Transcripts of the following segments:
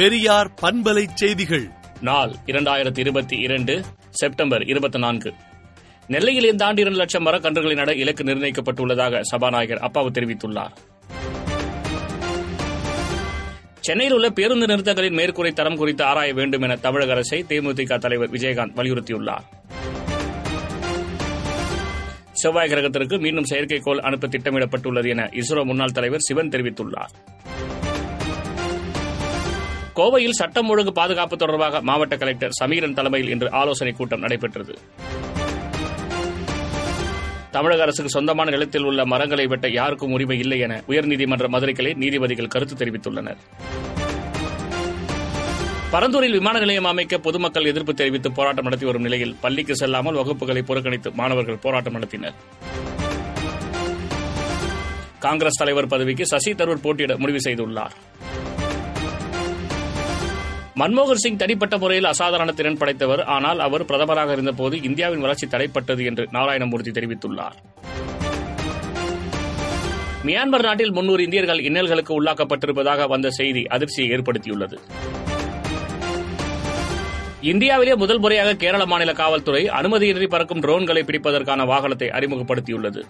பெரியார் பண்பலை செய்திகள். நாள் இரண்டாயிரத்தி இருபத்தி இரண்டு செப்டம்பர் இருபத்தி நான்கு. நெல்லையில் இந்த ஆண்டு இரண்டு லட்சம் மரக்கன்றுகளை நட இலக்கு நிர்ணயிக்கப்பட்டுள்ளதாக சபாநாயகர் அப்பாவு தெரிவித்துள்ளார். சென்னையில் உள்ள பேருந்து நிறுத்தங்களின் மேற்கூரை தரம் குறித்து ஆராய வேண்டும் என தமிழக அரசை தேமுதிக தலைவர் விஜயகாந்த் வலியுறுத்தியுள்ளார். செவ்வாய் கிரகத்திற்கு மீண்டும் செயற்கைக்கோள் அனுப்ப திட்டமிடப்பட்டுள்ளது என இஸ்ரோ முன்னாள் தலைவர் சிவன் தெரிவித்துள்ளார். கோவையில் சட்டம் ஒழுங்கு பாதுகாப்பு தொடர்பாக மாவட்ட கலெக்டர் சமீரன் தலைமையில் இன்று ஆலோசனைக் கூட்டம் நடைபெற்றது. தமிழக அரசுக்கு சொந்தமான நிலத்தில் உள்ள மரங்களை வெட்ட யாருக்கும் உரிமை இல்லை என உயர்நீதிமன்ற மதுரை கிளை நீதிபதிகள் கருத்து தெரிவித்துள்ளனர். பரந்தூரில் விமான நிலையம் அமைக்க பொதுமக்கள் எதிர்ப்பு தெரிவித்து போராட்டம் நடத்தி வரும் நிலையில் பள்ளிக்கு செல்லாமல் வகுப்புகளை புறக்கணித்து மாணவர்கள் போராட்டம் நடத்தினர். காங்கிரஸ் தலைவர் பதவிக்கு சசி தரூர் போட்டியிட முடிவு செய்துள்ளார். மன்மோகன் சிங் தனிப்பட்ட முறையில் அசாதாரண திறன் படைத்தவர். ஆனால் அவர் பிரதமராக இருந்தபோது இந்தியாவின் வளர்ச்சி தடைப்பட்டது என்று நாராயணமூர்த்தி தெரிவித்துள்ளார். மியான்மர் நாட்டில் முன்னூறு இந்தியர்கள் இன்னல்களுக்கு உள்ளாக்கப்பட்டிருப்பதாக வந்த செய்தி அதிர்ச்சியை ஏற்படுத்தியுள்ளது. இந்தியாவிலே முதல் முறையாக கேரள மாநில காவல்துறை அனுமதியின்றி பறக்கும் ட்ரோன்களை பிடிப்பதற்கான வாகனத்தை அறிமுகப்படுத்தியுள்ளது.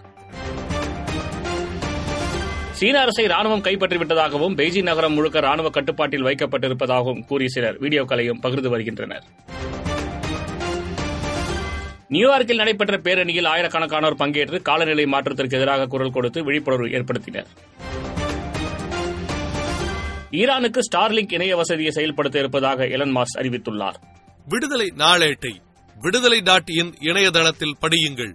சீன அரசை ராணுவம் கைப்பற்றிவிட்டதாகவும் பெய்ஜிங் நகரம் முழுக்க ராணுவ கட்டுப்பாட்டில் வைக்கப்பட்டிருப்பதாகவும் கூறி சிலர் வீடியோக்களையும் பகிர்ந்து வருகின்றனர். நியூயார்க்கில் நடைபெற்ற பேரணியில் ஆயிரக்கணக்கானோர் பங்கேற்று காலநிலை மாற்றத்திற்கு எதிராக குரல் கொடுத்து விழிப்புணர்வு ஏற்படுத்தினர். ஈரானுக்கு ஸ்டார்லிங்க் இணைய வசதியை செயல்படுத்த இருப்பதாக எலன் மாஸ் அறிவித்துள்ளார். விடுதலை நாளேட்டை விடுதலை டாட் இன் இணையதளத்தில் படியுங்கள்.